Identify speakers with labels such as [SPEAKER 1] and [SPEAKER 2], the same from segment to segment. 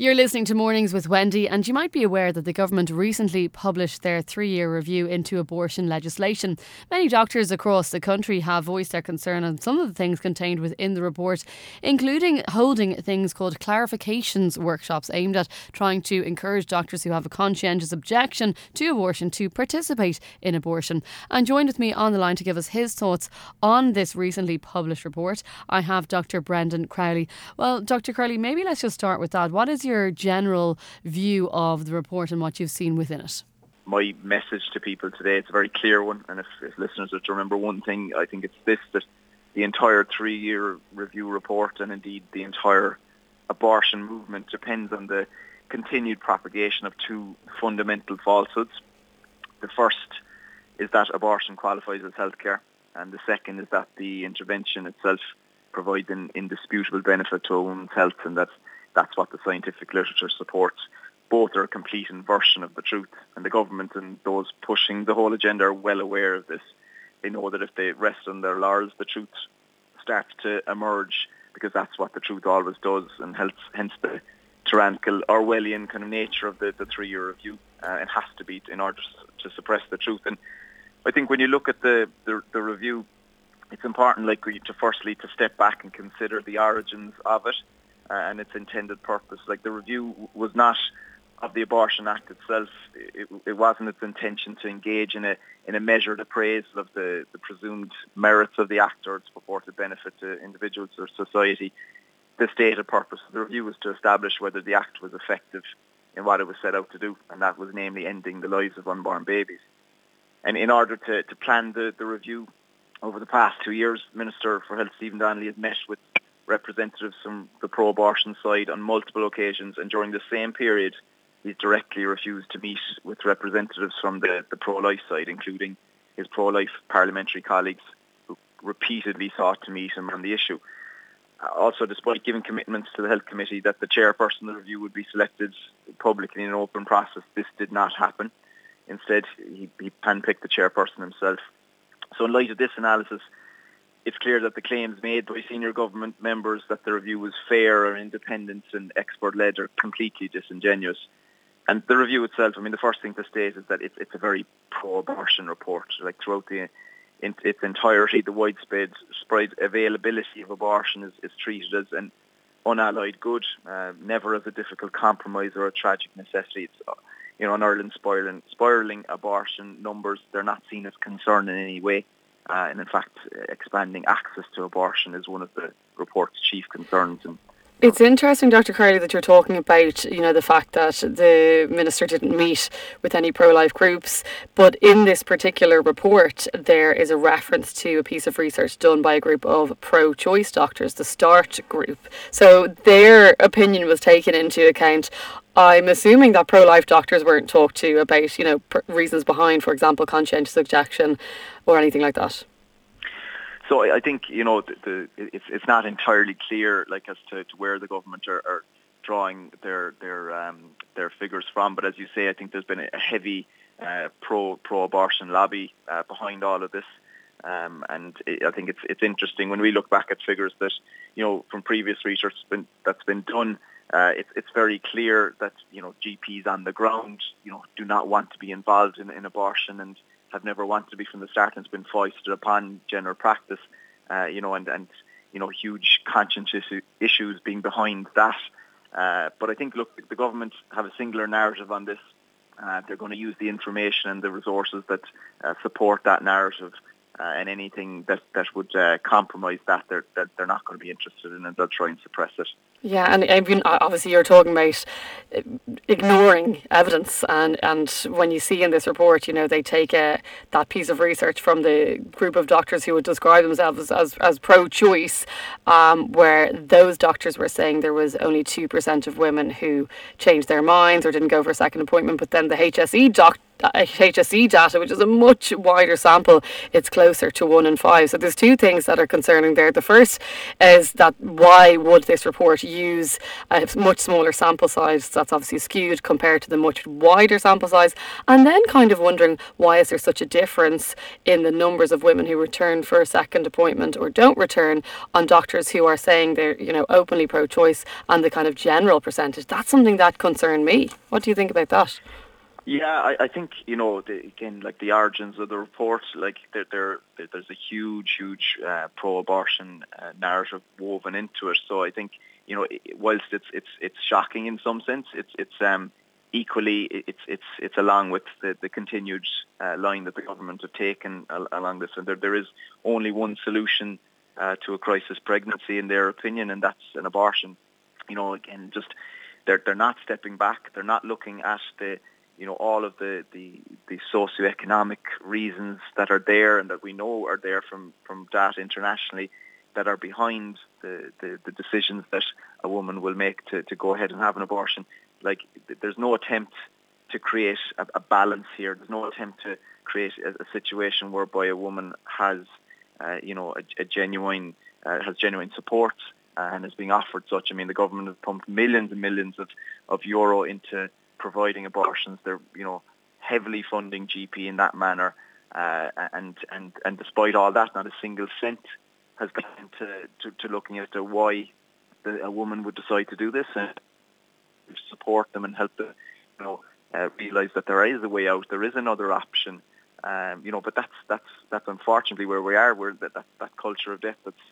[SPEAKER 1] You're listening to Mornings with Wendy, and you might be aware that the government recently published their three year review into abortion legislation. Many doctors across the country have voiced their concern on some of the things contained within the report, including holding things called clarifications workshops aimed at trying to encourage doctors who have a conscientious objection to abortion to participate in abortion. And joined with me on the line to give us his thoughts on this recently published report, I have Dr. Brendan Crowley. Well, Dr. Crowley, maybe let's just start with that. What is your your general view of the report and what you've seen within it?
[SPEAKER 2] My message to people today, it's a very clear one, and if, if listeners are to remember one thing, I think it's this, that the entire three-year review report and indeed the entire abortion movement depends on the continued propagation of two fundamental falsehoods. The first is that abortion qualifies as healthcare, and the second is that the intervention itself provides an indisputable benefit to a woman's health, and that that's what the scientific literature supports. Both are a complete inversion of the truth, and the government and those pushing the whole agenda are well aware of this. They know that if they rest on their laurels, the truth starts to emerge because that's what the truth always does, and hence, hence the tyrannical Orwellian kind of nature of the, the three-year review. Uh, it has to be in order to suppress the truth. And I think when you look at the, the, the review, it's important, like, to firstly to step back and consider the origins of it and its intended purpose. Like the review was not of the Abortion Act itself. It, it wasn't its intention to engage in a in a measured appraisal of the, the presumed merits of the act or its purported benefit to individuals or society. The stated purpose of the review was to establish whether the act was effective in what it was set out to do, and that was namely ending the lives of unborn babies. And in order to, to plan the, the review over the past two years, Minister for Health Stephen Donnelly has met with representatives from the pro-abortion side on multiple occasions, and during the same period, he's directly refused to meet with representatives from the, the pro-life side, including his pro-life parliamentary colleagues who repeatedly sought to meet him on the issue. Also, despite giving commitments to the Health Committee that the chairperson of the review would be selected publicly in an open process, this did not happen. Instead, he, he handpicked the chairperson himself. So in light of this analysis, it's clear that the claims made by senior government members that the review was fair or independent and expert-led are completely disingenuous. And the review itself, I mean, the first thing to state is that it's, it's a very pro-abortion report. Like throughout the in its entirety, the widespread spread availability of abortion is, is treated as an unalloyed good, uh, never as a difficult compromise or a tragic necessity. It's, uh, you know, in Ireland, spiraling, spiraling abortion numbers, they're not seen as concern in any way. Uh, and in fact, expanding access to abortion is one of the report's chief concerns. And
[SPEAKER 1] it's interesting, Dr. Crowley, that you're talking about, you know, the fact that the minister didn't meet with any pro-life groups. But in this particular report, there is a reference to a piece of research done by a group of pro-choice doctors, the START group. So their opinion was taken into account. I'm assuming that pro-life doctors weren't talked to about, you know, pr- reasons behind, for example, conscientious objection or anything like that.
[SPEAKER 2] So I think you know the, the, it's it's not entirely clear like as to, to where the government are, are drawing their their um, their figures from. But as you say, I think there's been a heavy uh, pro pro abortion lobby uh, behind all of this. Um, and it, I think it's it's interesting when we look back at figures that you know from previous research been, that's been done. Uh, it's it's very clear that you know GPs on the ground you know do not want to be involved in, in abortion and have never wanted to be from the start and it's been foisted upon general practice, uh, you know, and, and, you know, huge conscience issues being behind that. Uh, but I think, look, the government have a singular narrative on this. Uh, they're going to use the information and the resources that uh, support that narrative uh, and anything that that would uh, compromise that, they're that they're not going to be interested in, and they'll try and suppress it.
[SPEAKER 1] Yeah, and I mean, obviously you're talking about uh, ignoring evidence, and, and when you see in this report, you know, they take a, uh, that piece of research from the group of doctors who would describe themselves as, as, as pro-choice, um, where those doctors were saying there was only 2% of women who changed their minds or didn't go for a second appointment, but then the HSE doc, Uh, HSE data, which is a much wider sample, it's closer to one in five. So there's two things that are concerning there. The first is that why would this report use a much smaller sample size? That's obviously skewed compared to the much wider sample size. And then kind of wondering why is there such a difference in the numbers of women who return for a second appointment or don't return on doctors who are saying they're you know openly pro-choice and the kind of general percentage. That's something that concerned me. What do you think about that?
[SPEAKER 2] Yeah, I, I think you know the, again, like the origins of the report, like there, there there's a huge, huge uh, pro-abortion uh, narrative woven into it. So I think you know, whilst it's it's it's shocking in some sense, it's it's um, equally it's it's it's along with the, the continued uh, line that the government have taken along this, and there there is only one solution uh, to a crisis pregnancy, in their opinion, and that's an abortion. You know, again, just they're they're not stepping back. They're not looking at the you know, all of the, the, the socioeconomic reasons that are there and that we know are there from, from data internationally that are behind the, the, the decisions that a woman will make to, to go ahead and have an abortion. Like, there's no attempt to create a, a balance here. There's no attempt to create a, a situation whereby a woman has, uh, you know, a, a genuine, uh, has genuine support uh, and is being offered such. I mean, the government has pumped millions and millions of, of euro into providing abortions. They're you know heavily funding GP in that manner, uh, and and and despite all that, not a single cent has gone into to, to looking at why the, a woman would decide to do this and support them and help them, you know, uh, realize that there is a way out. There is another option. Um, you know, but that's that's that's unfortunately where we are. Where that, that that culture of death that's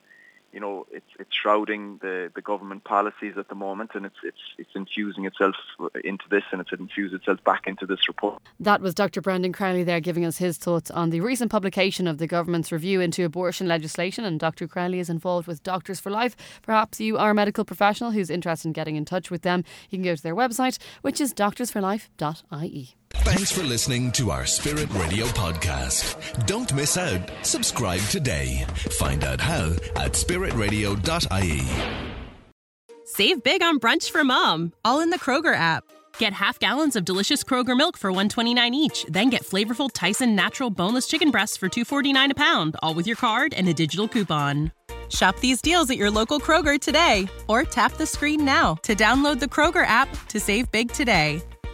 [SPEAKER 2] you know, it's it's shrouding the, the government policies at the moment, and it's it's it's infusing itself into this, and it's infused itself back into this report.
[SPEAKER 1] That was Dr. Brendan Crowley there giving us his thoughts on the recent publication of the government's review into abortion legislation. And Dr. Crowley is involved with Doctors for Life. Perhaps you are a medical professional who's interested in getting in touch with them. You can go to their website, which is doctorsforlife.ie.
[SPEAKER 3] Thanks for listening to our Spirit Radio podcast. Don't miss out. Subscribe today. Find out how at spiritradio.ie.
[SPEAKER 4] Save big on brunch for mom, all in the Kroger app. Get half gallons of delicious Kroger milk for 129 each, then get flavorful Tyson natural boneless chicken breasts for 249 a pound, all with your card and a digital coupon. Shop these deals at your local Kroger today or tap the screen now to download the Kroger app to save big today.